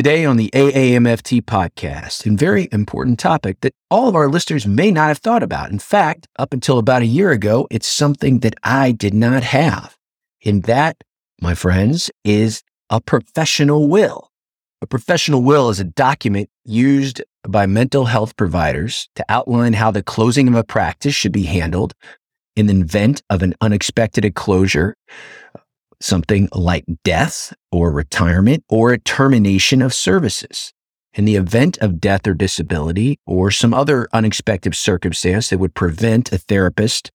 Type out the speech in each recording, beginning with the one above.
Today on the AAMFT podcast, a very important topic that all of our listeners may not have thought about. In fact, up until about a year ago, it's something that I did not have. And that, my friends, is a professional will. A professional will is a document used by mental health providers to outline how the closing of a practice should be handled in the event of an unexpected closure something like death or retirement or a termination of services. In the event of death or disability or some other unexpected circumstance that would prevent a therapist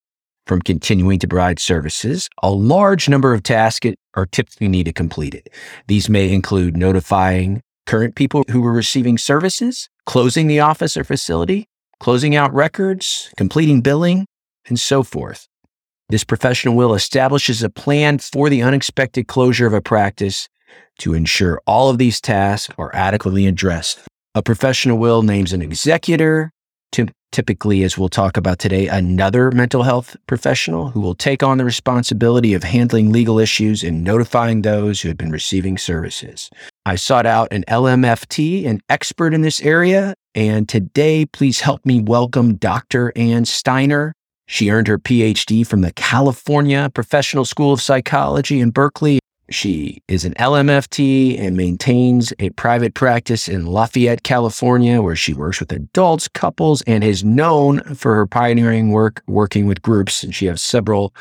from continuing to provide services, a large number of tasks are typically needed completed. These may include notifying current people who were receiving services, closing the office or facility, closing out records, completing billing, and so forth. This professional will establishes a plan for the unexpected closure of a practice to ensure all of these tasks are adequately addressed. A professional will names an executor, typically, as we'll talk about today, another mental health professional who will take on the responsibility of handling legal issues and notifying those who have been receiving services. I sought out an LMFT, an expert in this area, and today, please help me welcome Dr. Ann Steiner. She earned her PhD from the California Professional School of Psychology in Berkeley. She is an LMFT and maintains a private practice in Lafayette, California, where she works with adults, couples, and is known for her pioneering work working with groups. And she has several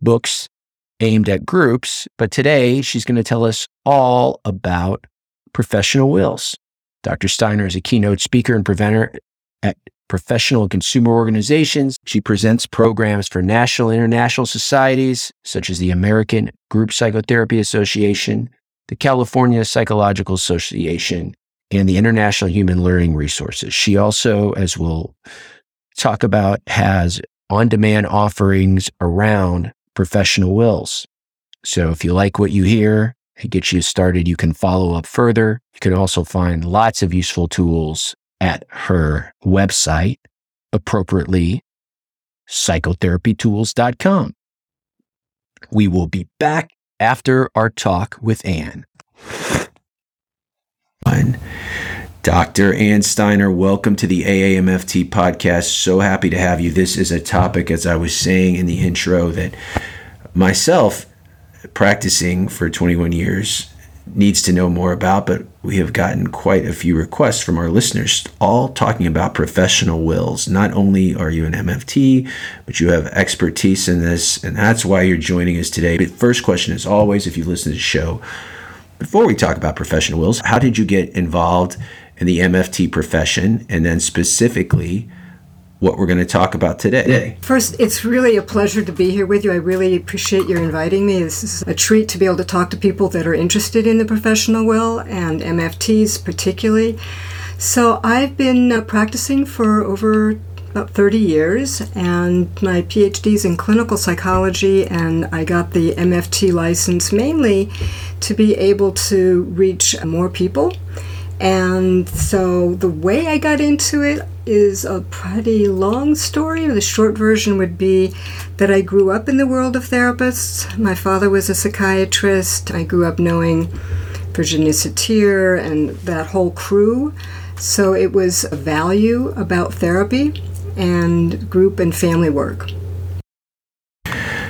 books aimed at groups. But today, she's going to tell us all about professional wills. Dr. Steiner is a keynote speaker and presenter at professional and consumer organizations. She presents programs for national and international societies, such as the American Group Psychotherapy Association, the California Psychological Association, and the International Human Learning Resources. She also, as we'll talk about, has on demand offerings around professional wills. So if you like what you hear, it gets you started. You can follow up further. You can also find lots of useful tools at her website, appropriately, psychotherapytools.com. We will be back after our talk with Ann. Dr. Ann Steiner, welcome to the AAMFT podcast. So happy to have you. This is a topic, as I was saying in the intro, that myself, practicing for 21 years, needs to know more about, but we have gotten quite a few requests from our listeners, all talking about professional wills. Not only are you an MFT, but you have expertise in this, and that's why you're joining us today. But first question is always if you listen to the show, before we talk about professional wills, how did you get involved in the MFT profession? And then specifically, what we're going to talk about today. First, it's really a pleasure to be here with you. I really appreciate your inviting me. This is a treat to be able to talk to people that are interested in the professional will and MFTs particularly. So, I've been uh, practicing for over about 30 years, and my PhD is in clinical psychology, and I got the MFT license mainly to be able to reach more people. And so the way I got into it, is a pretty long story. The short version would be that I grew up in the world of therapists. My father was a psychiatrist. I grew up knowing Virginia Satir and that whole crew. So it was a value about therapy and group and family work.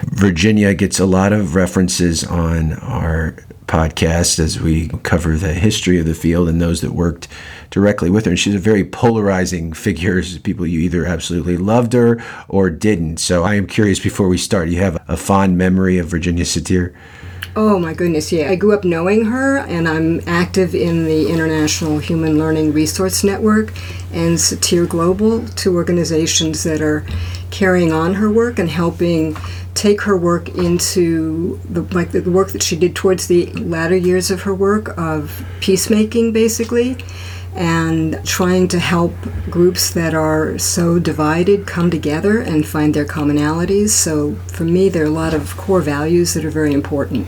Virginia gets a lot of references on our podcast as we cover the history of the field and those that worked directly with her. And she's a very polarizing figure. People you either absolutely loved her or didn't. So I am curious before we start, you have a fond memory of Virginia Satir? Oh my goodness, yeah. I grew up knowing her, and I'm active in the International Human Learning Resource Network and Satir Global, two organizations that are carrying on her work and helping take her work into the like the work that she did towards the latter years of her work of peacemaking basically and trying to help groups that are so divided come together and find their commonalities so for me there are a lot of core values that are very important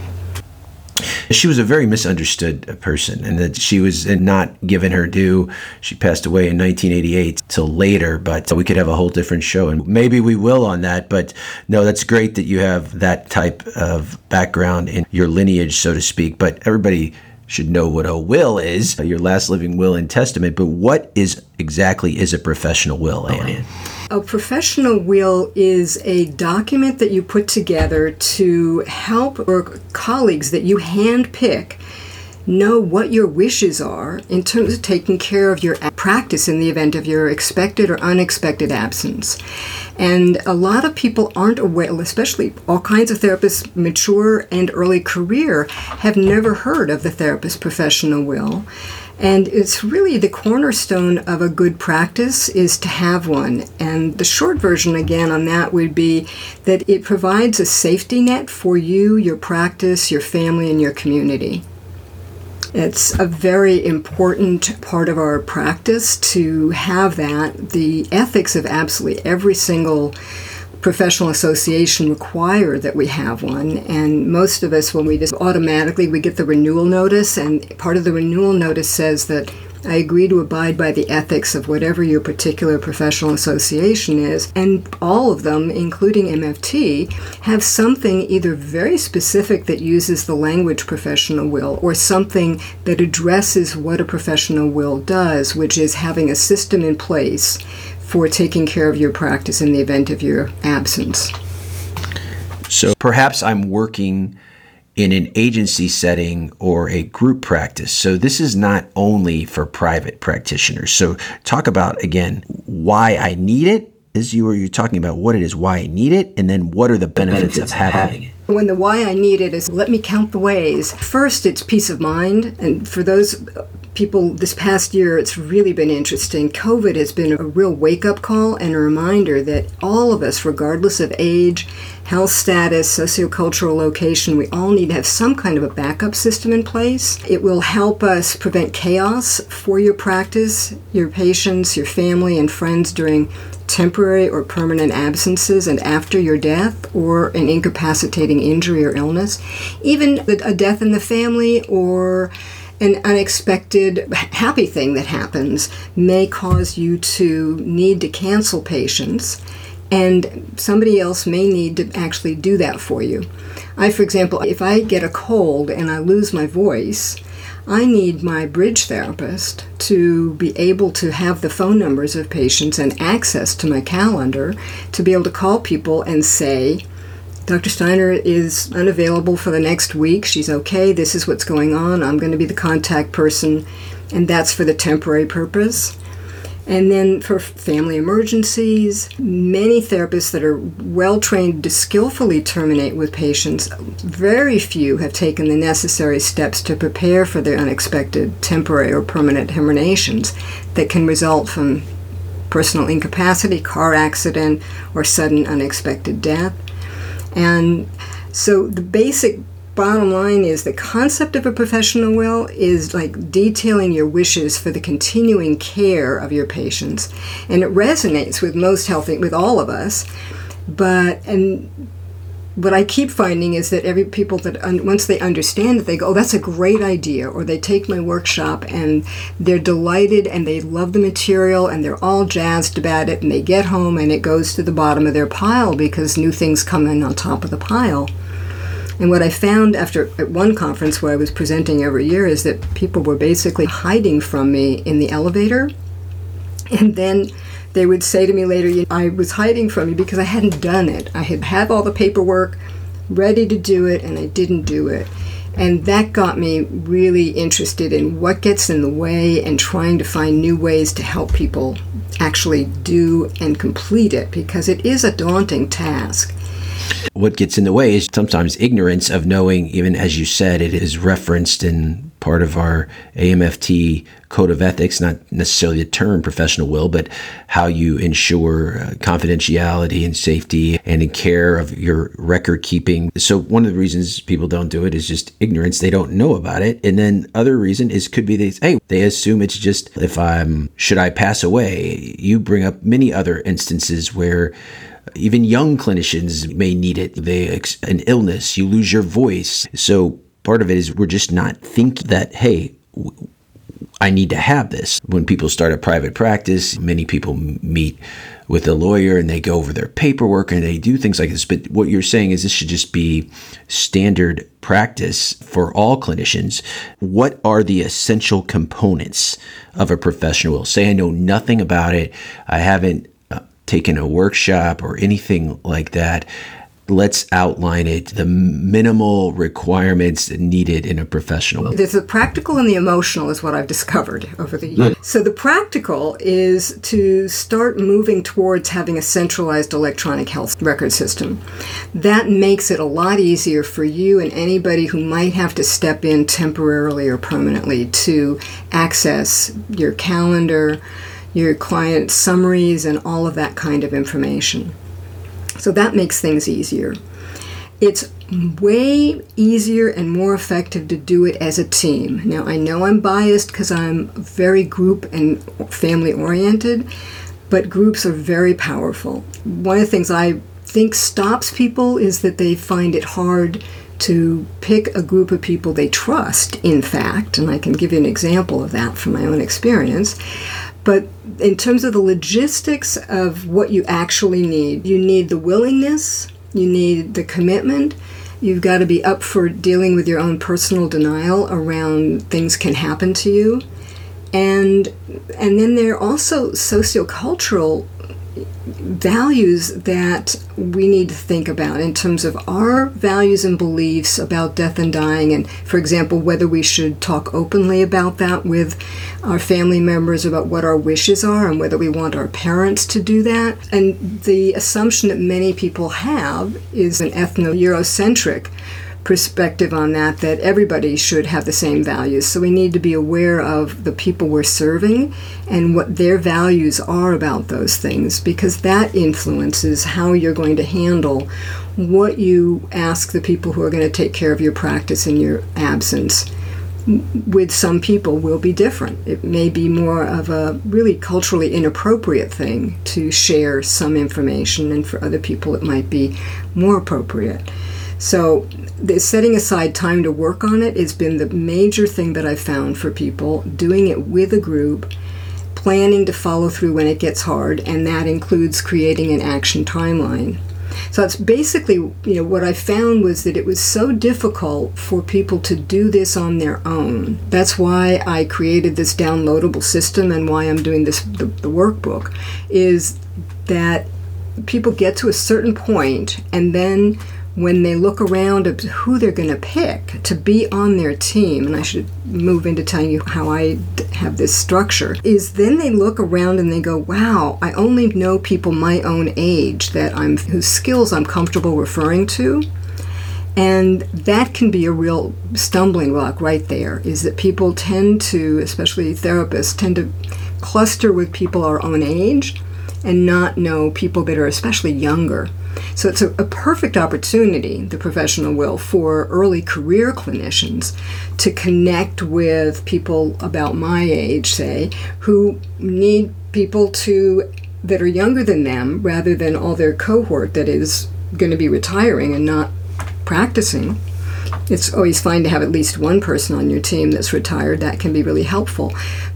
she was a very misunderstood person and that she was not given her due. She passed away in 1988 till later, but we could have a whole different show and maybe we will on that. But no, that's great that you have that type of background in your lineage, so to speak. But everybody should know what a will is, your last living will and testament. But what is exactly is a professional will, Ann? A professional will is a document that you put together to help or colleagues that you handpick know what your wishes are in terms of taking care of your practice in the event of your expected or unexpected absence. And a lot of people aren't aware, especially all kinds of therapists, mature and early career, have never heard of the therapist professional will. And it's really the cornerstone of a good practice is to have one. And the short version again on that would be that it provides a safety net for you, your practice, your family, and your community. It's a very important part of our practice to have that. The ethics of absolutely every single professional association require that we have one and most of us when we just automatically we get the renewal notice and part of the renewal notice says that I agree to abide by the ethics of whatever your particular professional association is, and all of them, including MFT, have something either very specific that uses the language professional will or something that addresses what a professional will does, which is having a system in place for taking care of your practice in the event of your absence. So perhaps I'm working in an agency setting or a group practice. So this is not only for private practitioners. So talk about again why I need it. Is you were you talking about what it is, why I need it, and then what are the benefits, benefits of having it. When the why I need it is let me count the ways. First, it's peace of mind, and for those people this past year, it's really been interesting. COVID has been a real wake up call and a reminder that all of us, regardless of age, health status, sociocultural location, we all need to have some kind of a backup system in place. It will help us prevent chaos for your practice, your patients, your family, and friends during temporary or permanent absences and after your death or an incapacitating injury or illness, even a death in the family or an unexpected happy thing that happens may cause you to need to cancel patients and somebody else may need to actually do that for you. I, for example, if I get a cold and I lose my voice, I need my bridge therapist to be able to have the phone numbers of patients and access to my calendar to be able to call people and say, Dr. Steiner is unavailable for the next week. She's okay. This is what's going on. I'm going to be the contact person, and that's for the temporary purpose. And then for family emergencies, many therapists that are well trained to skillfully terminate with patients, very few have taken the necessary steps to prepare for the unexpected temporary or permanent terminations that can result from personal incapacity, car accident, or sudden unexpected death. And so the basic bottom line is the concept of a professional will is like detailing your wishes for the continuing care of your patients. And it resonates with most healthy with all of us but and what I keep finding is that every people that un, once they understand it, they go, "Oh, that's a great idea," or they take my workshop and they're delighted and they love the material and they're all jazzed about it, and they get home and it goes to the bottom of their pile because new things come in on top of the pile. And what I found after at one conference where I was presenting every year is that people were basically hiding from me in the elevator, and then they would say to me later, I was hiding from you because I hadn't done it. I had had all the paperwork ready to do it and I didn't do it. And that got me really interested in what gets in the way and trying to find new ways to help people actually do and complete it because it is a daunting task. What gets in the way is sometimes ignorance of knowing, even as you said, it is referenced in part of our AMFT code of ethics, not necessarily the term professional will, but how you ensure uh, confidentiality and safety and in care of your record keeping. So one of the reasons people don't do it is just ignorance. They don't know about it. And then other reason is could be they, hey, they assume it's just if I'm, should I pass away? You bring up many other instances where even young clinicians may need it. They an illness, you lose your voice. So part of it is we're just not thinking that hey, I need to have this. When people start a private practice, many people meet with a lawyer and they go over their paperwork and they do things like this. But what you're saying is this should just be standard practice for all clinicians. What are the essential components of a professional will? Say I know nothing about it. I haven't uh, taken a workshop or anything like that, let's outline it the minimal requirements needed in a professional there's the practical and the emotional is what i've discovered over the years. So the practical is to start moving towards having a centralized electronic health record system. That makes it a lot easier for you and anybody who might have to step in temporarily or permanently to access your calendar your client summaries, and all of that kind of information. So that makes things easier. It's way easier and more effective to do it as a team. Now, I know I'm biased because I'm very group and family oriented, but groups are very powerful. One of the things I think stops people is that they find it hard to pick a group of people they trust, in fact, and I can give you an example of that from my own experience. But in terms of the logistics of what you actually need, you need the willingness, you need the commitment. You've got to be up for dealing with your own personal denial around things can happen to you. And and then there are also sociocultural values that we need to think about in terms of our values and beliefs about death and dying. And for example whether we should talk openly about that with our family members about what our wishes are and whether we want our parents to do that. And the assumption that many people have is an ethno-eurocentric perspective on that that everybody should have the same values. So we need to be aware of the people we're serving and what their values are about those things because that influences how you're going to handle what you ask the people who are going to take care of your practice in your absence with some people will be different. It may be more of a really culturally inappropriate thing to share some information, and for other people, it might be more appropriate. So, the setting aside time to work on it has been the major thing that I've found for people. Doing it with a group, planning to follow through when it gets hard, and that includes creating an action timeline. So it's basically, you know, what I found was that it was so difficult for people to do this on their own. That's why I created this downloadable system and why I'm doing this the, the workbook is that people get to a certain point and then when they look around at who they're going to pick to be on their team, and I should move into telling you how I have this structure, is then they look around and they go, wow, I only know people my own age that I'm, whose skills I'm comfortable referring to. And that can be a real stumbling block right there, is that people tend to, especially therapists, tend to cluster with people our own age and not know people that are especially younger so it's a, a, perfect opportunity, the professional will, for early career clinicians to connect with people about my age, say, who need people to that are younger than them rather than all their cohort that is going to be retiring and not practicing. It's always fine to have at least one person on your team that's retired. That can be really helpful.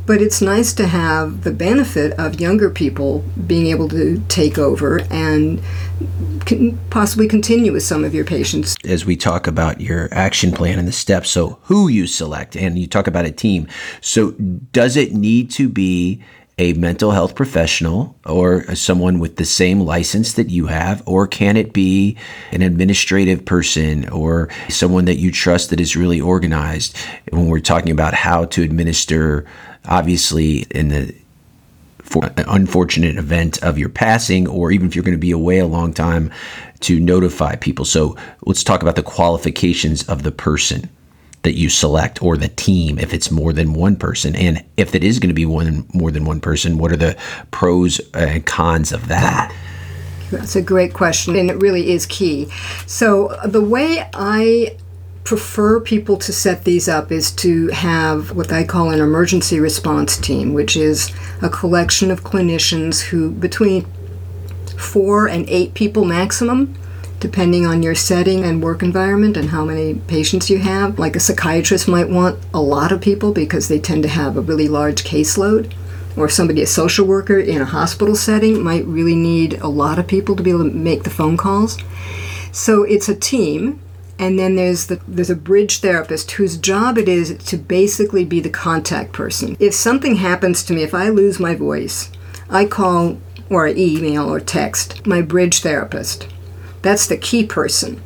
But it's nice to have the benefit of younger people being able to take over and possibly continue with some of your patients. As we talk about your action plan and the steps, so who you select, and you talk about a team. So does it need to be a mental health professional or someone with the same license that you have? Or can it be an administrative person or someone that you trust that is really organized when we're talking about how to administer, obviously, in the unfortunate event of your passing, or even if you're going to be away a long time, to notify people. So let's talk about the qualifications of the person that you select or the team if it's more than one person. And if it is going to be one more than one person what are the pros and cons of that? That's a great question and it really is key. So uh, the way i prefer people to set these up is to have what I call an emergency response team, which is a collection of clinicians who, between four and eight people maximum, depending on your setting and work environment and how many patients you have. Like a psychiatrist might want a lot of people because they tend to have a really large caseload. Or somebody, a social worker in a hospital setting, might really need a lot of people to be able to make the phone calls. So it's a team and then there's the there's a bridge therapist whose job it is to basically be the contact person. If something happens to me, if I lose my voice, I call or email or text my bridge therapist. That's the key person.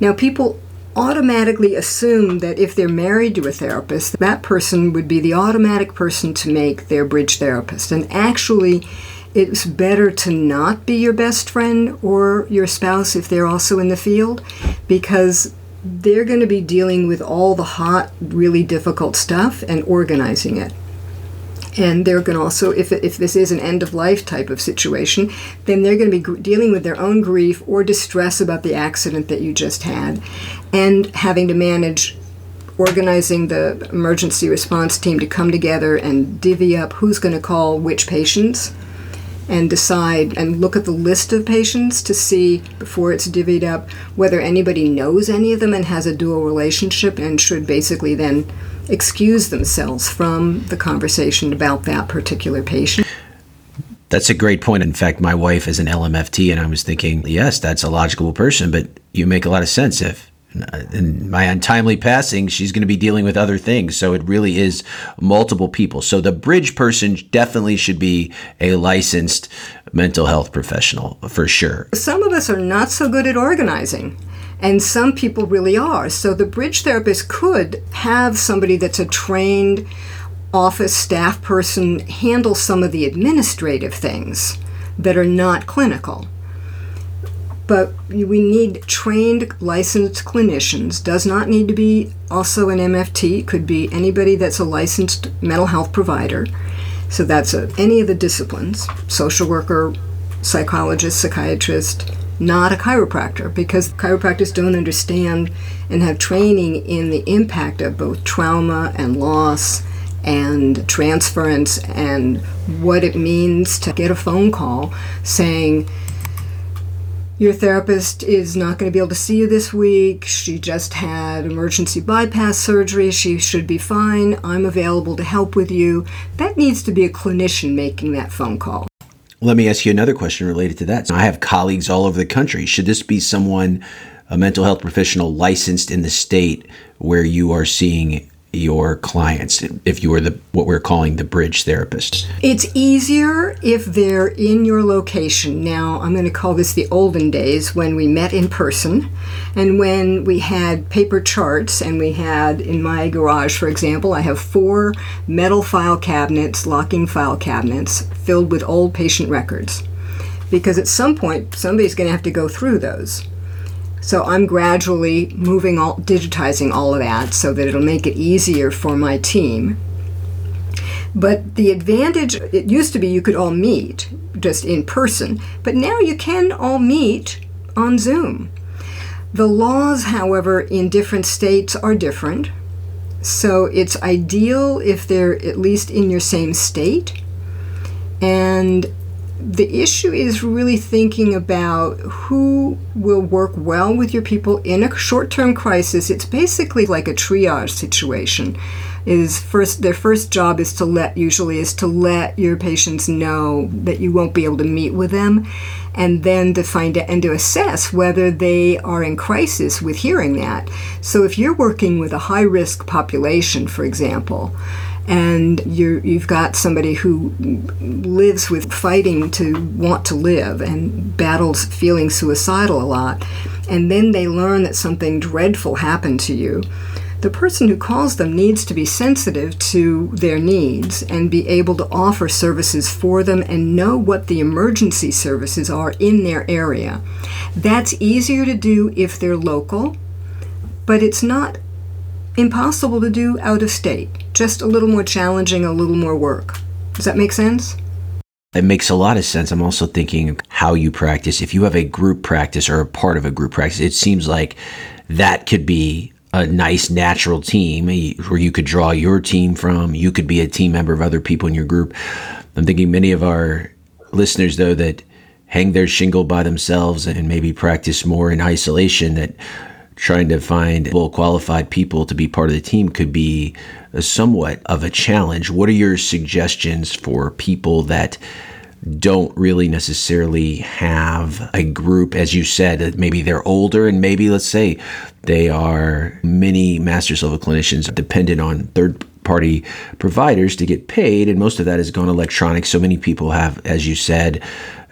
Now people automatically assume that if they're married to a therapist, that person would be the automatic person to make their bridge therapist. And actually, it's better to not be your best friend or your spouse if they're also in the field because they're going to be dealing with all the hot, really difficult stuff and organizing it. And they're going to also, if, if this is an end of life type of situation, then they're going to be dealing with their own grief or distress about the accident that you just had. And having to manage organizing the emergency response team to come together and divvy up who's going to call which patients and decide and look at the list of patients to see before it's divvied up whether anybody knows any of them and has a dual relationship and should basically then excuse themselves from the conversation about that particular patient. That's a great point. In fact, my wife is an LMFT, and I was thinking, yes, that's a logical person, but you make a lot of sense if in my untimely passing, she's going to be dealing with other things. So it really is multiple people. So the bridge person definitely should be a licensed mental health professional for sure. Some of us are not so good at organizing. And some people really are. So the bridge therapist could have somebody that's a trained office staff person handle some of the administrative things that are not clinical. But we need trained licensed clinicians. Does not need to be also an mft could be anybody that's a licensed mental health provider. So that's a, any of the disciplines social worker psychologist psychiatrist not a chiropractor because chiropractors don't understand and have training in the impact of both trauma and loss and transference and what it means to get a phone call saying your therapist is not going to be able to see you this week. She just had emergency bypass surgery. She should be fine. I'm available to help with you. That needs to be a clinician making that phone call. Let me ask you another question related to that. I have colleagues all over the country. Should this be someone, a mental health professional licensed in the state where you are seeing your clients if you are the what we're calling the bridge therapist? It's easier if they're in your location. Now, I'm going to call this the olden days when we met in person and when we had paper charts and we had in my garage, for example, I have four metal file cabinets, locking file cabinets filled with old patient records. Because at some point somebody's going to have to go through those. So I'm gradually moving all, digitizing all of that so that it'll make it easier for my team. But the advantage, it used to be you could all meet just in person, but now you can all meet on Zoom. The laws, however, in different states are different. So it's ideal if they're at least in your same state. And the issue is really thinking about who will work well with your people in a short-term crisis. It's basically like a triage situation. Is first their first job is to let usually is to let your patients know that you won't be able to meet with them and then to find out and to assess whether they are in crisis with hearing that. So if you're working with a high risk population, for example, and you you've got somebody who lives with fighting to want to live and battles feeling suicidal a lot, and then they learn that something dreadful happened to you, the person who calls them needs to be sensitive to their needs and be able to offer services for them and know what the emergency services are in their area. That's easier to do if they're local, but it's not impossible to do out of state. Just a little more challenging, a little more work. Does that make sense? It makes a lot of sense. I'm also thinking how you practice. If you have a group practice or a part of a group practice, it seems like that could be a nice natural team where you could draw your team from. You could be a team member of other people in your group. I'm thinking many of our listeners, though, that hang their shingle by themselves and maybe practice more in isolation, that trying to find well qualified people to be part of the team could be somewhat of a challenge. What are your suggestions for people that don't really necessarily have a group, as you said, maybe they're older and maybe let's say they are many master's level clinicians dependent on third party providers to get paid, and most of that has gone electronic. So many people have, as you said,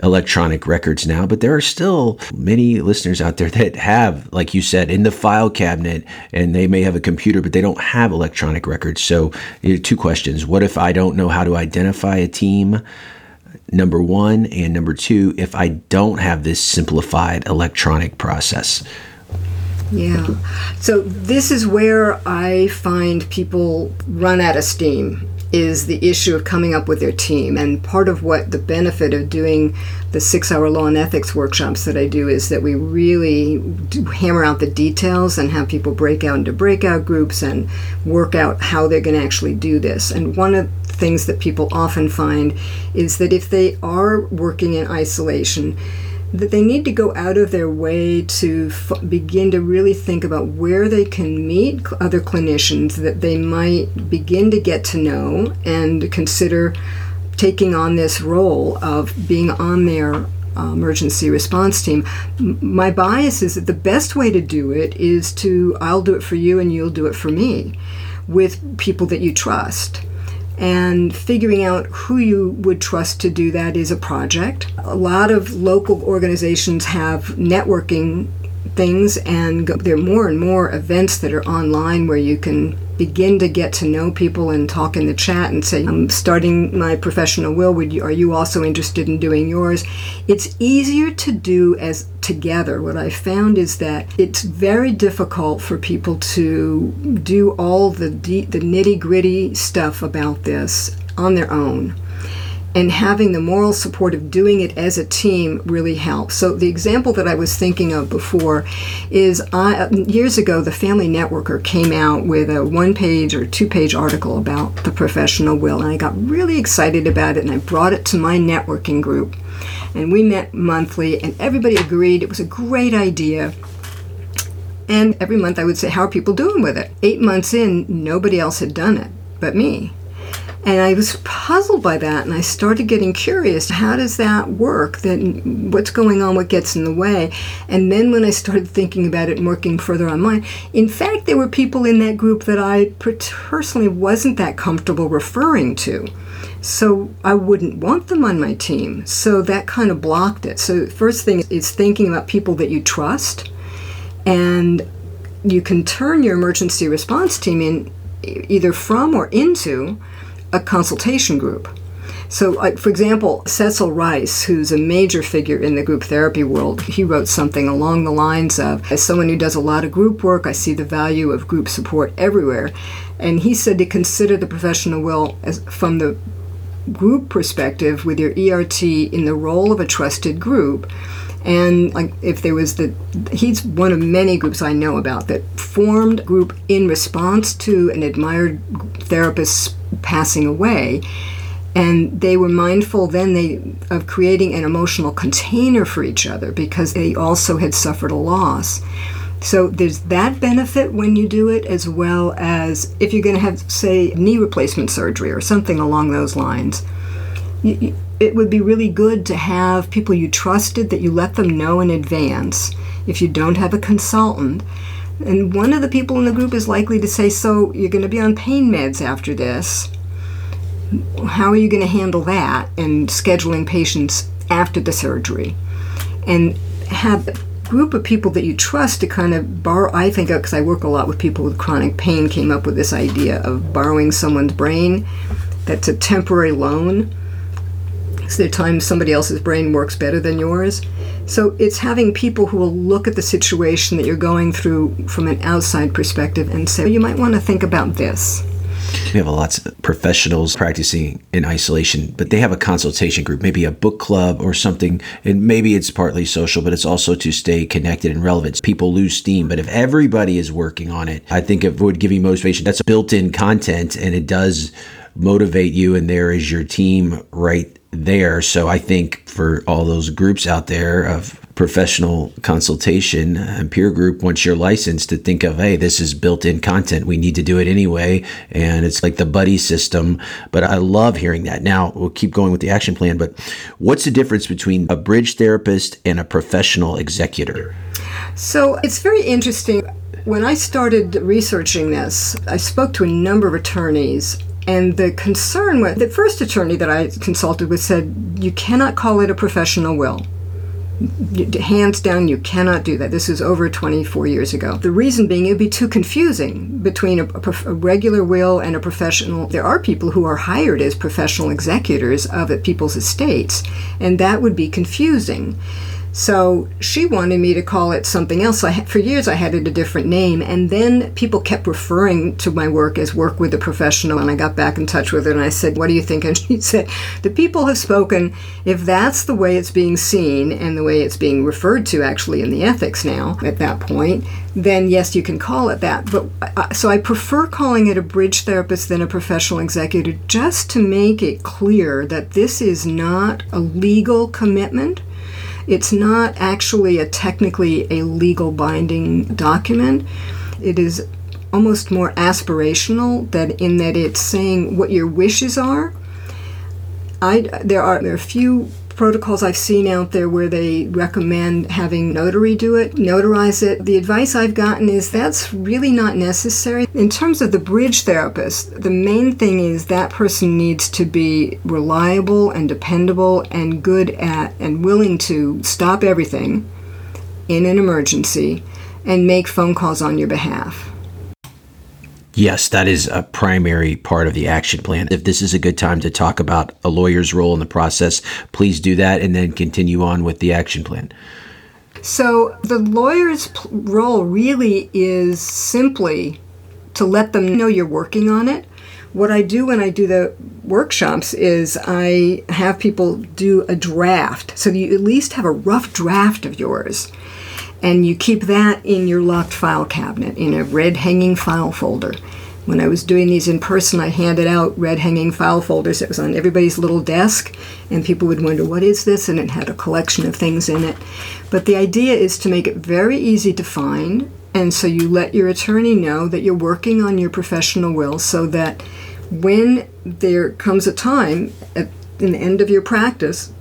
electronic records now, but there are still many listeners out there that have, like you said, in the file cabinet, and they may have a computer, but they don't have electronic records. So, two questions. What if I don't know how to identify a team? number one, and number two, if I don't have this simplified electronic process. Yeah. So this is where I find people run out of steam is the issue of coming up with their team. And part of what the benefit of doing the six hour law and ethics workshops that I do is that we really hammer out the details and have people break out into breakout groups and work out how they're going to actually do this. And one of the things that people often find is that if they are working in isolation, that they need to go out of their way to f- begin to really think about where they can meet other clinicians that they might begin to get to know and consider taking on this role of being on their uh, emergency response team. M- my bias is that the best way to do it is to I'll do it for you and you'll do it for me with people that you trust and figuring out who you would trust to do that is a project. A lot of local organizations have networking things, and there are more and more events that are online where you can begin to get to know people and talk in the chat and say, I'm starting my professional will. Would you, are you also interested in doing yours? It's easier to do as together. What I found is that it's very difficult for people to do all the, de- the nitty gritty stuff about this on their own and having the moral support of doing it as a team really helps. So the example that I was thinking of before is I, years ago the Family Networker came out with a one-page or two-page article about the professional will, and I got really excited about it, and I brought it to my networking group, and we met monthly, and everybody agreed it was a great idea. And every month I would say, How are people doing with it? Eight months in, nobody else had done it but me. And I was puzzled by that, and I started getting curious. How does that work? Then what's going on? What gets in the way? And then when I started thinking about it and working further on mine, in fact, there were people in that group that I personally wasn't that comfortable referring to. So I wouldn't want them on my team. So that kind of blocked it. So first thing is thinking about people that you trust, and you can turn your emergency response team in either from or into a consultation group. So, for example, Cecil Rice, who's a major figure in the group therapy world, he wrote something along the lines of As someone who does a lot of group work, I see the value of group support everywhere. And he said to consider the professional will as, from the group perspective with your ERT in the role of a trusted group. And like if there was the, he's one of many groups I know about that formed group in response to an admired therapist passing away. And they were mindful then they of creating an emotional container for each other because they also had suffered a loss. So there's that benefit when you do it as well as if you're going to have say knee replacement surgery or something along those lines it would be really good to have people you trusted that you let them know in advance if you don't have a consultant and one of the people in the group is likely to say, So you're going to be on pain meds after this. how are you going to handle that and scheduling patients after the surgery? And have a group of people that you trust to kind of borrow. I think, uh, because I work a lot with people with chronic pain, came up with this idea of borrowing someone's brain that's a temporary loan. So there are times somebody else's brain works better than yours. So it's having people who will look at the situation that you're going through from an outside perspective and say, you might want to think about this. We have lots of professionals practicing in isolation, but they have a consultation group, maybe a book club or something. And maybe it's partly social, but it's also to stay connected and relevant. People lose steam, but if everybody is working on it, I think it would give you motivation. That's built in content and it does motivate you, and there is your team right there. So I think for all those groups out there of professional consultation and peer group, once you're licensed, to think of, hey, this is built in content. We need to do it anyway. And it's like the buddy system. But I love hearing that. Now we'll keep going with the action plan. But what's the difference between a bridge therapist and a professional executor? So it's very interesting. When I started researching this, I spoke to a number of attorneys and the concern was the first attorney that I consulted with said, you cannot call it a professional will. Hands down, you cannot do that. This is over 24 years ago. The reason being, it would be too confusing between a, a, a, regular will and a professional. There are people who are hired as professional executors of people's estates, and that would be confusing. So she wanted me to call it something else. I, for years, I had it a different name, and then people kept referring to my work as work with a professional. And I got back in touch with her, and I said, "What do you think?" And she said, "The people have spoken. If that's the way it's being seen and the way it's being referred to, actually in the ethics now at that point, then yes, you can call it that. But uh, so I prefer calling it a bridge therapist than a professional executor, just to make it clear that this is not a legal commitment." It's not actually a technically a legal binding document. It is almost more aspirational that in that it's saying what your wishes are. I there are there are a few protocols I've seen out there where they recommend having notary do it, notarize it. The advice I've gotten is that's really not necessary. In terms of the bridge therapist, the main thing is that person needs to be reliable and dependable and good at and willing to stop everything in an emergency and make phone calls on your behalf. Yes, that is a primary part of the action plan. If this is a good time to talk about a lawyer's role in the process, please do that and then continue on with the action plan. So, the lawyer's role really is simply to let them know you're working on it. What I do when I do the workshops is I have people do a draft so you at least have a rough draft of yours and you keep that in your locked file cabinet in a red hanging file folder. When I was doing these in person, I handed out red hanging file folders. It was on everybody's little desk, and people would wonder, What is this? And it had a collection of things in it. But the idea is to make it very easy to find, and so you let your attorney know that you're working on your professional will so that when there comes a time at the end of your practice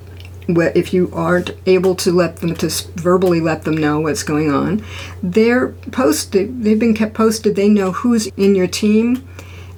if you aren't able to let them to verbally let them know what's going on they're posted they've been kept posted they know who's in your team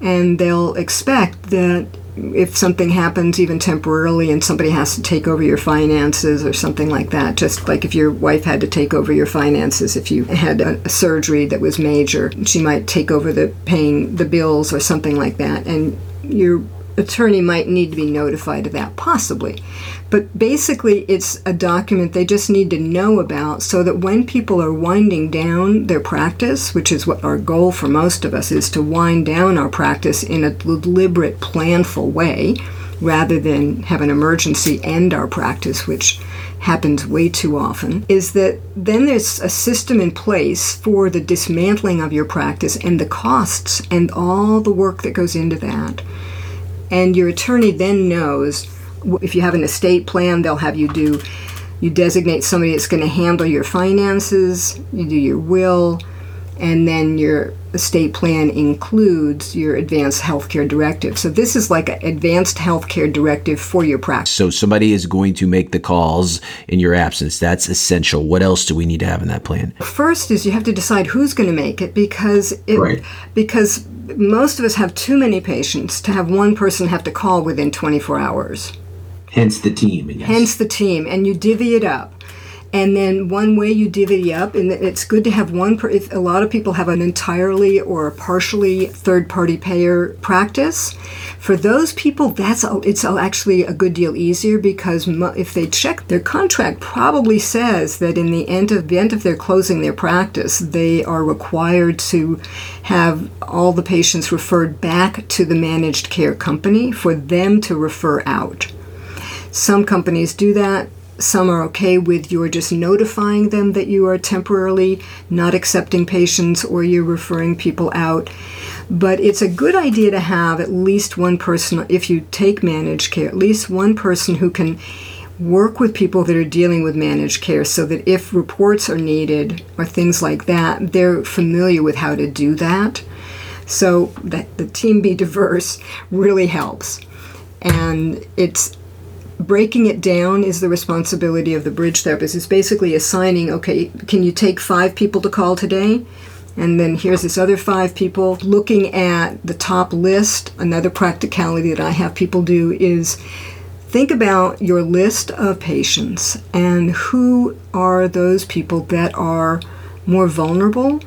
and they'll expect that if something happens even temporarily and somebody has to take over your finances or something like that just like if your wife had to take over your finances if you had a, surgery that was major she might take over the paying the bills or something like that and your attorney might need to be notified of that possibly but basically, it's a document they just need to know about so that when people are winding down their practice, which is what our goal for most of us is to wind down our practice in a deliberate, planful way, rather than have an emergency end our practice, which happens way too often, is that then there's a system in place for the dismantling of your practice and the costs and all the work that goes into that. And your attorney then knows if you have an estate plan, they'll have you do, you designate somebody that's going to handle your finances, you do your will, and then your estate plan includes your advanced healthcare directive. So this is like an advanced healthcare directive for your practice. So somebody is going to make the calls in your absence. That's essential. What else do we need to have in that plan? First is you have to decide who's going to make it because it, Right. because most of us have too many patients to have one person have to call within 24 hours. Hence the team. Yes. hence the team and you divvy it up and then one way you divvy up and it's good to have one per, if a lot of people have an entirely or partially third party payer practice for those people that's it's actually a good deal easier because if they check their contract probably says that in the end of the end of their closing their practice they are required to have all the patients referred back to the managed care company for them to refer out some companies do that. Some are okay with your just notifying them that you are temporarily not accepting patients or you're referring people out. But it's a good idea to have at least one person, if you take managed care, at least one person who can work with people that are dealing with managed care so that if reports are needed or things like that, they're familiar with how to do that. So that the team be diverse really helps. And it's breaking it down is the responsibility of the bridge therapist. It's basically assigning, okay, can you take five people to call today? And then here's this other five people. Looking at the top list, another practicality that I have people do is think about your list of patients and who are those people that are more vulnerable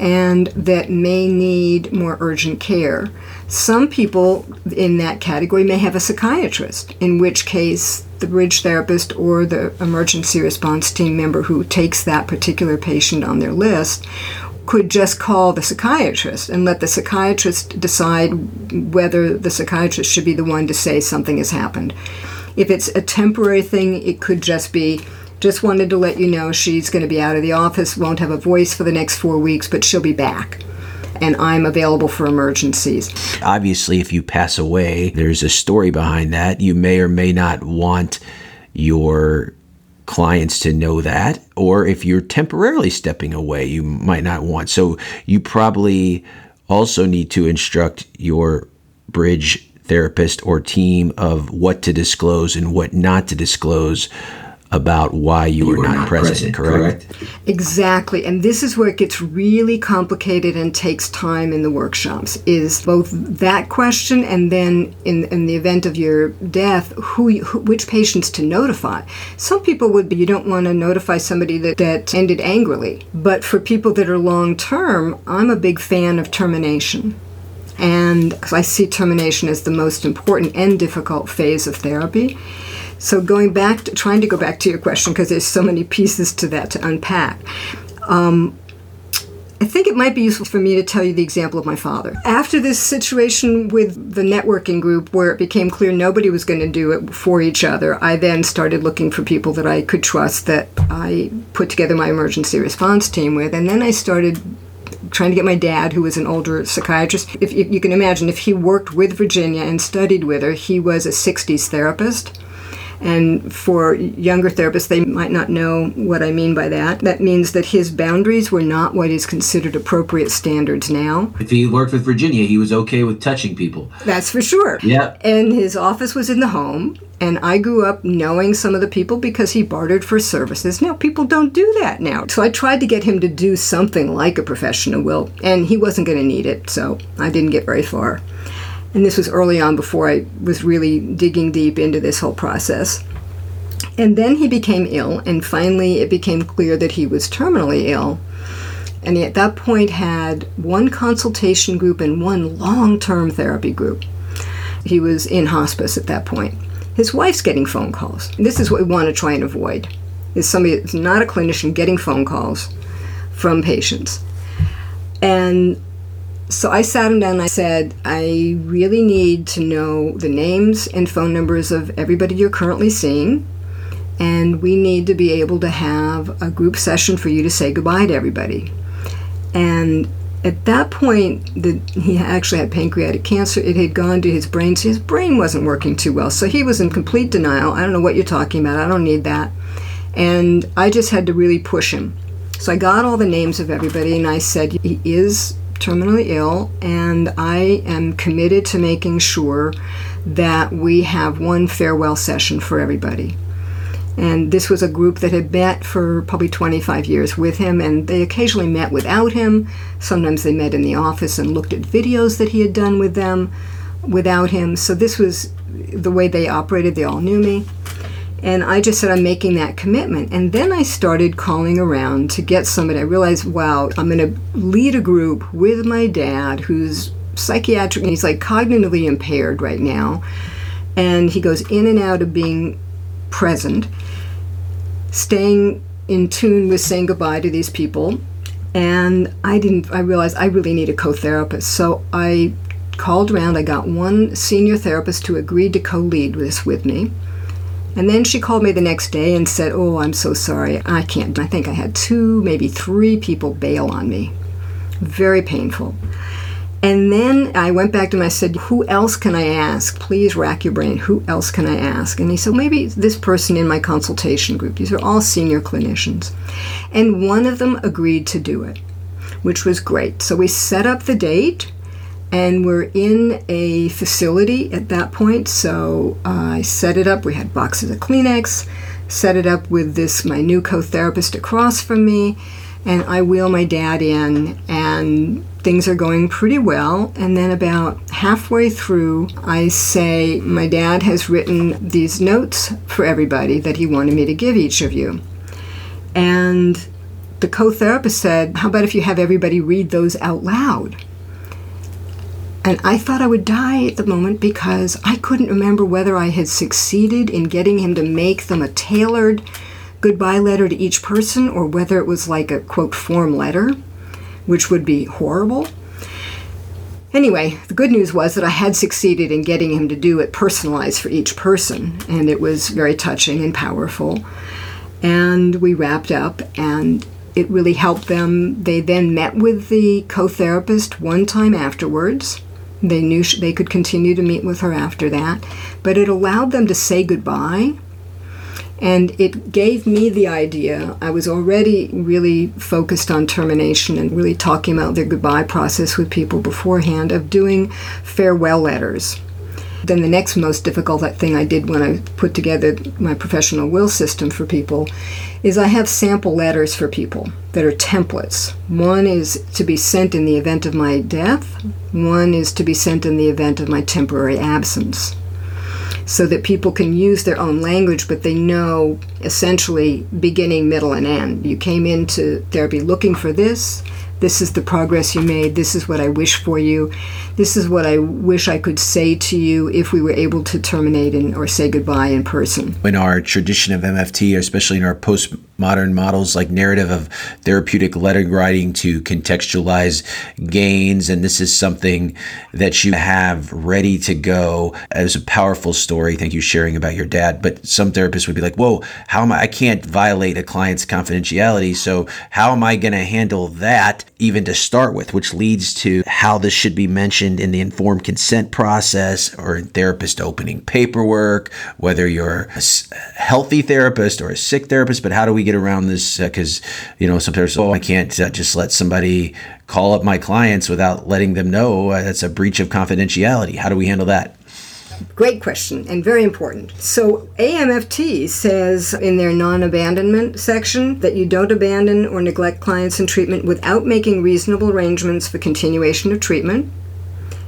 and that may need more urgent care. Some people in that category may have a psychiatrist, in which case the bridge therapist or the emergency response team member who takes that particular patient on their list could just call the psychiatrist and let the psychiatrist decide whether the psychiatrist should be the one to say something has happened. If it's a temporary thing, it could just be just wanted to let you know she's going to be out of the office, won't have a voice for the next four weeks, but she'll be back. And I'm available for emergencies. Obviously, if you pass away, there's a story behind that. You may or may not want your clients to know that. Or if you're temporarily stepping away, you might not want. So you probably also need to instruct your bridge therapist or team of what to disclose and what not to disclose about why you, were, not, present, correct? Exactly. And this is where it gets really complicated and takes time in the workshops is both that question and then in, in the event of your death, who, you- who which patients to notify. Some people would be you don't want to notify somebody that, that ended angrily. But for people that are long term, I'm a big fan of termination. And 'cause I see termination as the most important and difficult phase of therapy. So going back to trying to go back to your question because there's so many pieces to that to unpack. Um, I think it might be useful for me to tell you the example of my father. After this situation with the networking group where it became clear nobody was going to do it for each other, I then started looking for people that I could trust that I put together my emergency response team with. And then I started trying to get my dad, who was an older psychiatrist. If you, you can imagine, if he worked with Virginia and studied with her, he was a 60s therapist. And for younger therapists, they might not know what I mean by that. That means that his boundaries were not what is considered appropriate standards now. If he worked with Virginia, he was okay with touching people. That's for sure. Yeah. And his office was in the home. And I grew up knowing some of the people because he bartered for services. Now, people don't do that now. So I tried to get him to do something like a professional will, and he wasn't going to need it, so I didn't get very far. And this was early on before I was really digging deep into this whole process. And then he became ill, and finally it became clear that he was terminally ill. And he at that point had one consultation group and one long term therapy group. He was in hospice at that point. His wife's getting phone calls. This is what we want to try and avoid. Is somebody that's not a clinician getting phone calls from patients. And so I sat him down and I said, I really need to know the names and phone numbers of everybody you're currently seeing. And we need to be able to have a group session for you to say goodbye to everybody. And at that point, the, he actually had pancreatic cancer. It had gone to his brain, so his brain wasn't working too well. So he was in complete denial. I don't know what you're talking about. I don't need that. And I just had to really push him. So I got all the names of everybody and I said, he is terminally ill, and I am committed to making sure that we have one farewell session for everybody. And this was a group that had met for probably 25 years with him, and they occasionally met without him. Sometimes they met in the office and looked at videos that he had done with them without him. So this was the way they operated. They all knew me. And I just said, I'm making that commitment. And then I started calling around to get somebody. I realized, wow, I'm going to lead a group with my dad who's psychiatric, he's like cognitively impaired right now. And he goes in and out of being present, staying in tune with saying goodbye to these people. And I didn't, I realized I really need a co therapist. So I called around. I got one senior therapist who agreed to co lead this with me. And then she called me the next day and said, Oh, I'm so sorry. I can't. I think I had two, maybe three people bail on me. Very painful. And then I went back to him I said, Who else can I ask? Please rack your brain. Who else can I ask? And he said, Maybe this person in my consultation group. These are all senior clinicians. And one of them agreed to do it, which was great. So we set up the date and we're in a facility at that point. So I set it up. We had boxes of Kleenex, set it up with this, my new co therapist across from me, and I wheel my dad in, and things are going pretty well. And then about halfway through, I say, My dad has written these notes for everybody that he wanted me to give each of you. And the co therapist said, How about if you have everybody read those out loud? And I thought I would die at the moment because I couldn't remember whether I had succeeded in getting him to make them a tailored goodbye letter to each person or whether it was like a quote form letter, which would be horrible. Anyway, the good news was that I had succeeded in getting him to do it personalized for each person, and it was very touching and powerful. And we wrapped up, and it really helped them. They then met with the co therapist one time afterwards they knew they could continue to meet with her after that, but it allowed them to say goodbye. And it gave me the idea. I was already really focused on termination and really talking about their goodbye process with people beforehand of doing farewell letters. Then the next most difficult thing I did when I put together my professional will system for people is I have sample letters for people that are templates. One is to be sent in the event of my death, one is to be sent in the event of my temporary absence. So that people can use their own language, but they know essentially beginning, middle, and end. You came into therapy looking for this, this is the progress you made. This is what I wish for you. This is what I wish I could say to you if we were able to terminate in, or say goodbye in person. In our tradition of MFT, especially in our postmodern models like narrative of therapeutic letter writing to contextualize gains, and this is something that you have ready to go as a powerful story. Thank you sharing about your dad. But some therapists would be like, "Whoa, how am I? I can't violate a client's confidentiality. So how am I going to handle that?" even to start with, which leads to how this should be mentioned in the informed consent process or in therapist opening paperwork, whether you're a healthy therapist or a sick therapist. But how do we get around this? Because, uh, you know, sometimes, oh, I can't uh, just let somebody call up my clients without letting them know uh, that's a breach of confidentiality. How do we handle that? Great question and very important. So, AAMFT says in their non abandonment section that you don't abandon or neglect clients in treatment without making reasonable arrangements for continuation of treatment.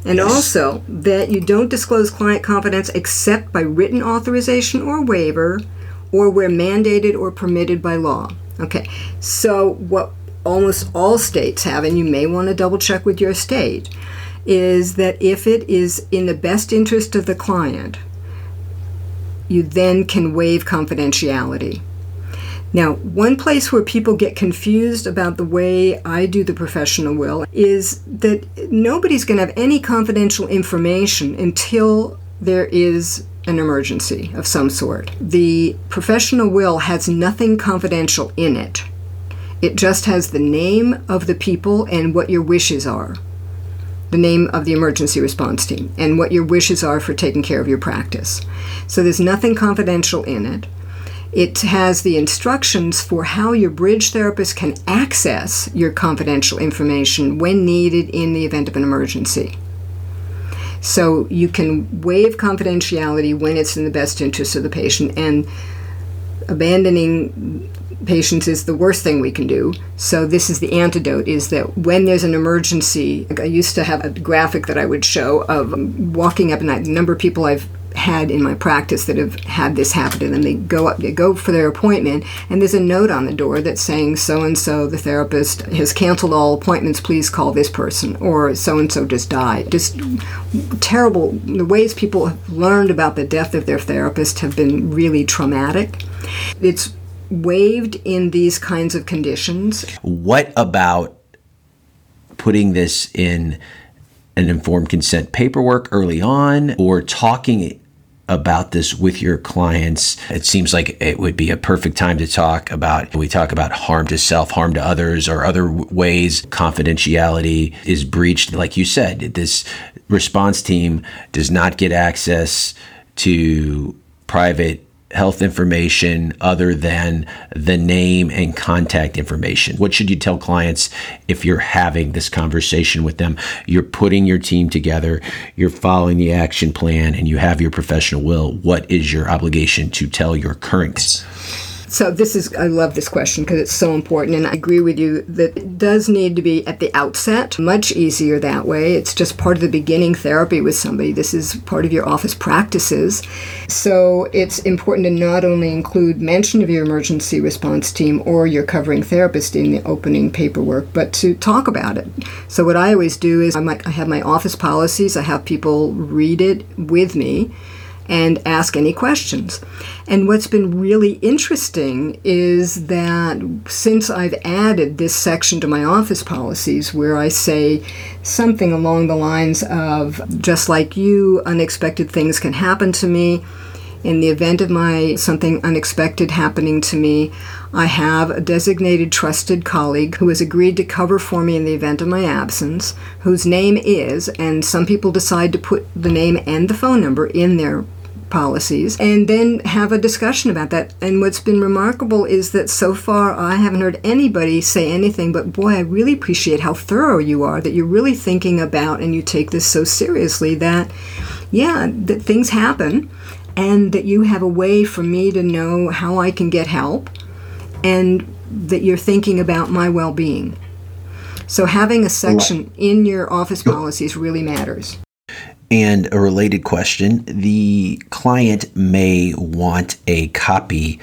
And yes. also that you don't disclose client confidence except by written authorization or waiver or where mandated or permitted by law. Okay, so what almost all states have, and you may want to double check with your state, is that if it is in the best interest of the client, you then can waive confidentiality. Now, one place where people get confused about the way I do the professional will is that nobody's going to have any confidential information until there is an emergency of some sort. The professional will has nothing confidential in it. It just has the name of the people and what your wishes are the name of the emergency response team and what your wishes are for taking care of your practice. So there's nothing confidential in it. it has the instructions for how your bridge therapist can access your confidential information when needed in the event of an emergency. So you can waive confidentiality when it's in the best interest of the patient, and abandoning patients is the worst thing we can do. So this is the antidote is that when there's an emergency, I used to have a graphic that I would show of um, walking up and the number of people I've had in my practice that have had this happen to them. They go up, they go for their appointment, and there's a note on the door that's saying, "So and so, the therapist has canceled all appointments. Please call this person," or "So and so just died." Just terrible. The ways people have learned about the death of their therapist have been really traumatic. It's waived in these kinds of conditions. What about putting this in an informed consent paperwork early on or talking about this with your clients. It seems like it would be a perfect time to talk about. We talk about harm to self, harm to others, or other ways confidentiality is breached. Like you said, this response team does not get access to private health information other than the name and contact information? What should you tell clients if you're having this conversation with them? You're putting your team together, you're following the action plan, and you have your professional will. What is your obligation to tell your current so this is I love this question because it's so important and I agree with you that it does need to be at the outset much easier that way. It's just part of the beginning therapy with somebody. This is part of your office practices. So it's important to not only include mention of your emergency response team or your covering therapist in the opening paperwork, but to talk about it. So what I always do is I might I have my office policies, I have people read it with me and ask any questions. And what's been really interesting is that since I've added this section to my office policies where I say something along the lines of, just like you, unexpected things can happen to me. In the event of my something unexpected happening to me, I have a designated trusted colleague who has agreed to cover for me in the event of my absence, whose name is, and some people decide to put the name and the phone number in their policies and then have a discussion about that. And what's been remarkable is that so far I haven't heard anybody say anything but, boy, I really appreciate how thorough you are, that you're really thinking about and you take this so seriously that, yeah, that things happen and that you have a way for me to know how I can get help and that you're thinking about my well being. So having a section in your office policies really matters. And a related question the client may want a copy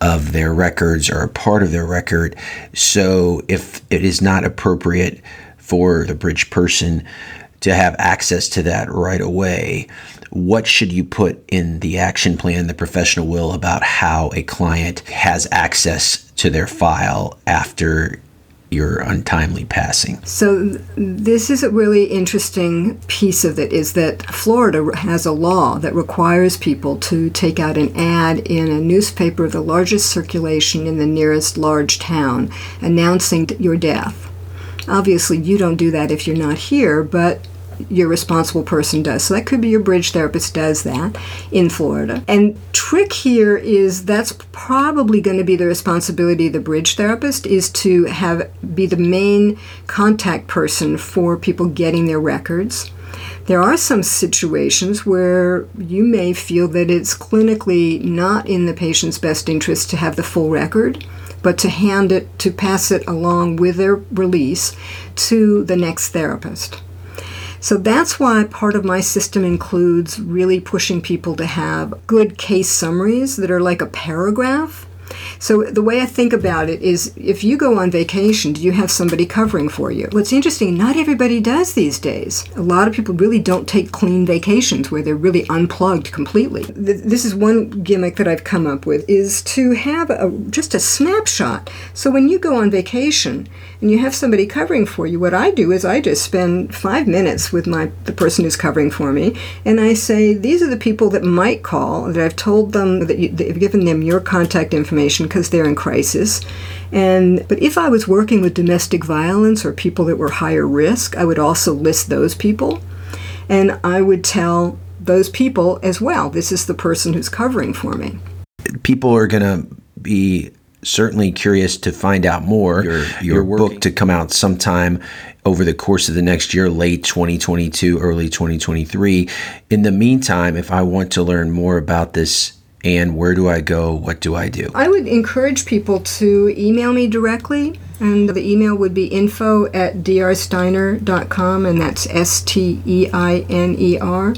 of their records or a part of their record. So if it is not appropriate for the bridge person to have access to that right away, what should you put in the action plan, the professional will about how a client has access to their file after your untimely passing. So this is a really interesting piece of it is that Florida has a law that requires people to take out an ad in a newspaper of the largest circulation in the nearest large town announcing your death. Obviously, you don't do that if you're not here, but your responsible person does. So that could be your bridge therapist does that in Florida. And trick here is that's probably going to be the responsibility of the bridge therapist is to have be the main contact person for people getting their records. There are some situations where you may feel that it's clinically not in the patient's best interest to have the full record, but to hand it, to pass it along with their release to the next therapist. So that's why part of my system includes really pushing people to have good case summaries that are like a paragraph so the way I think about it is if you go on vacation, do you have somebody covering for you? What's interesting, not everybody does these days. A lot of people really don't take clean vacations where they're really unplugged completely. This is one gimmick that I've come up with is to have a, just a snapshot. So when you go on vacation and you have somebody covering for you, what I do is I just spend 5 minutes with my the person who's covering for me and I say these are the people that might call that I've told them that, you, that you've given them your contact information because they're in crisis. And but if I was working with domestic violence or people that were higher risk, I would also list those people. And I would tell those people as well, this is the person who's covering for me. people are going to be certainly curious to find out more. Your, your book to come out sometime over the course of the next year, late 2022, early 2023. In the meantime, if I want to learn more about this and where do I go? What do I do? I would encourage people to email me directly. And the email would be info at drsteiner.com, and that's S T E I N E R.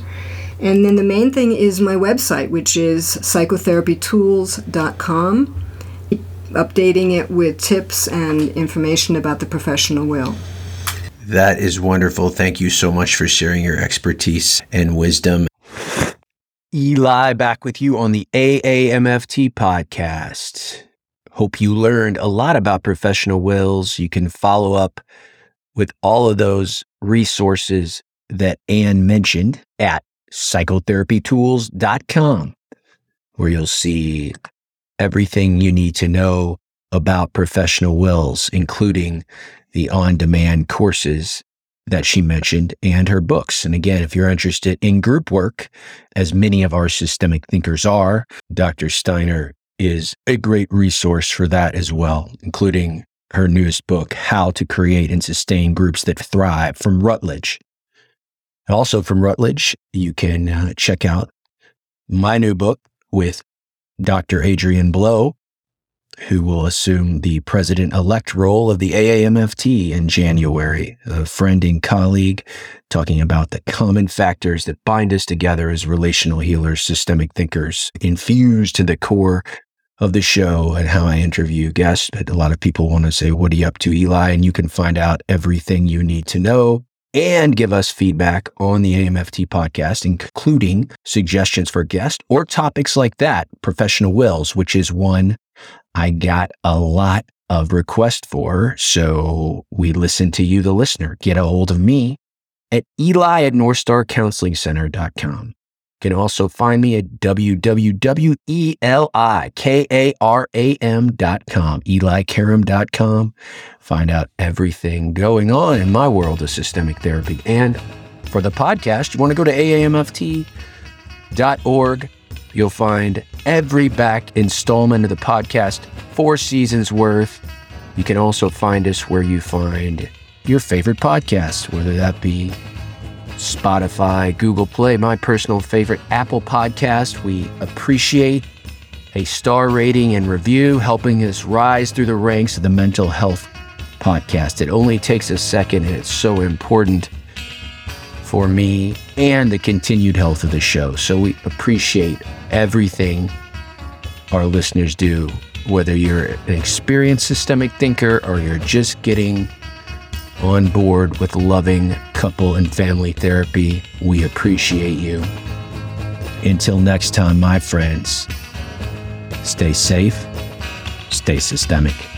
And then the main thing is my website, which is psychotherapytools.com, updating it with tips and information about the professional will. That is wonderful. Thank you so much for sharing your expertise and wisdom. Eli back with you on the AAMFT podcast. Hope you learned a lot about professional wills. You can follow up with all of those resources that Ann mentioned at psychotherapytools.com, where you'll see everything you need to know about professional wills, including the on demand courses that she mentioned and her books. And again, if you're interested in group work, as many of our systemic thinkers are, Dr. Steiner is a great resource for that as well, including her newest book, How to Create and Sustain Groups That Thrive from Routledge. Also from Routledge, you can uh, check out my new book with Dr. Adrian Blow, who will assume the president elect role of the AAMFT in January, a friend and colleague talking about the common factors that bind us together as relational healers, systemic thinkers, infused to the core of the show and how I interview guests. But a lot of people want to say, What are you up to, Eli? And you can find out everything you need to know and give us feedback on the AAMFT podcast, including suggestions for guests or topics like that, professional wills, which is one I got a lot of requests for. So we listen to you, the listener. Get a hold of me at eli at northstarcounselingcenter.com. You can also find me at www.elikaram.com, elikaram.com. Find out everything going on in my world of systemic therapy. And for the podcast, you want to go to aamft.org You'll find every back installment of the podcast, four seasons worth. You can also find us where you find your favorite podcast, whether that be Spotify, Google Play, my personal favorite, Apple Podcast. We appreciate a star rating and review, helping us rise through the ranks of the mental health podcast. It only takes a second, and it's so important for me and the continued health of the show. So we appreciate everything our listeners do, whether you're an experienced systemic thinker or you're just getting on board with loving couple and family therapy. We appreciate you. Until next time, my friends, stay safe, stay systemic.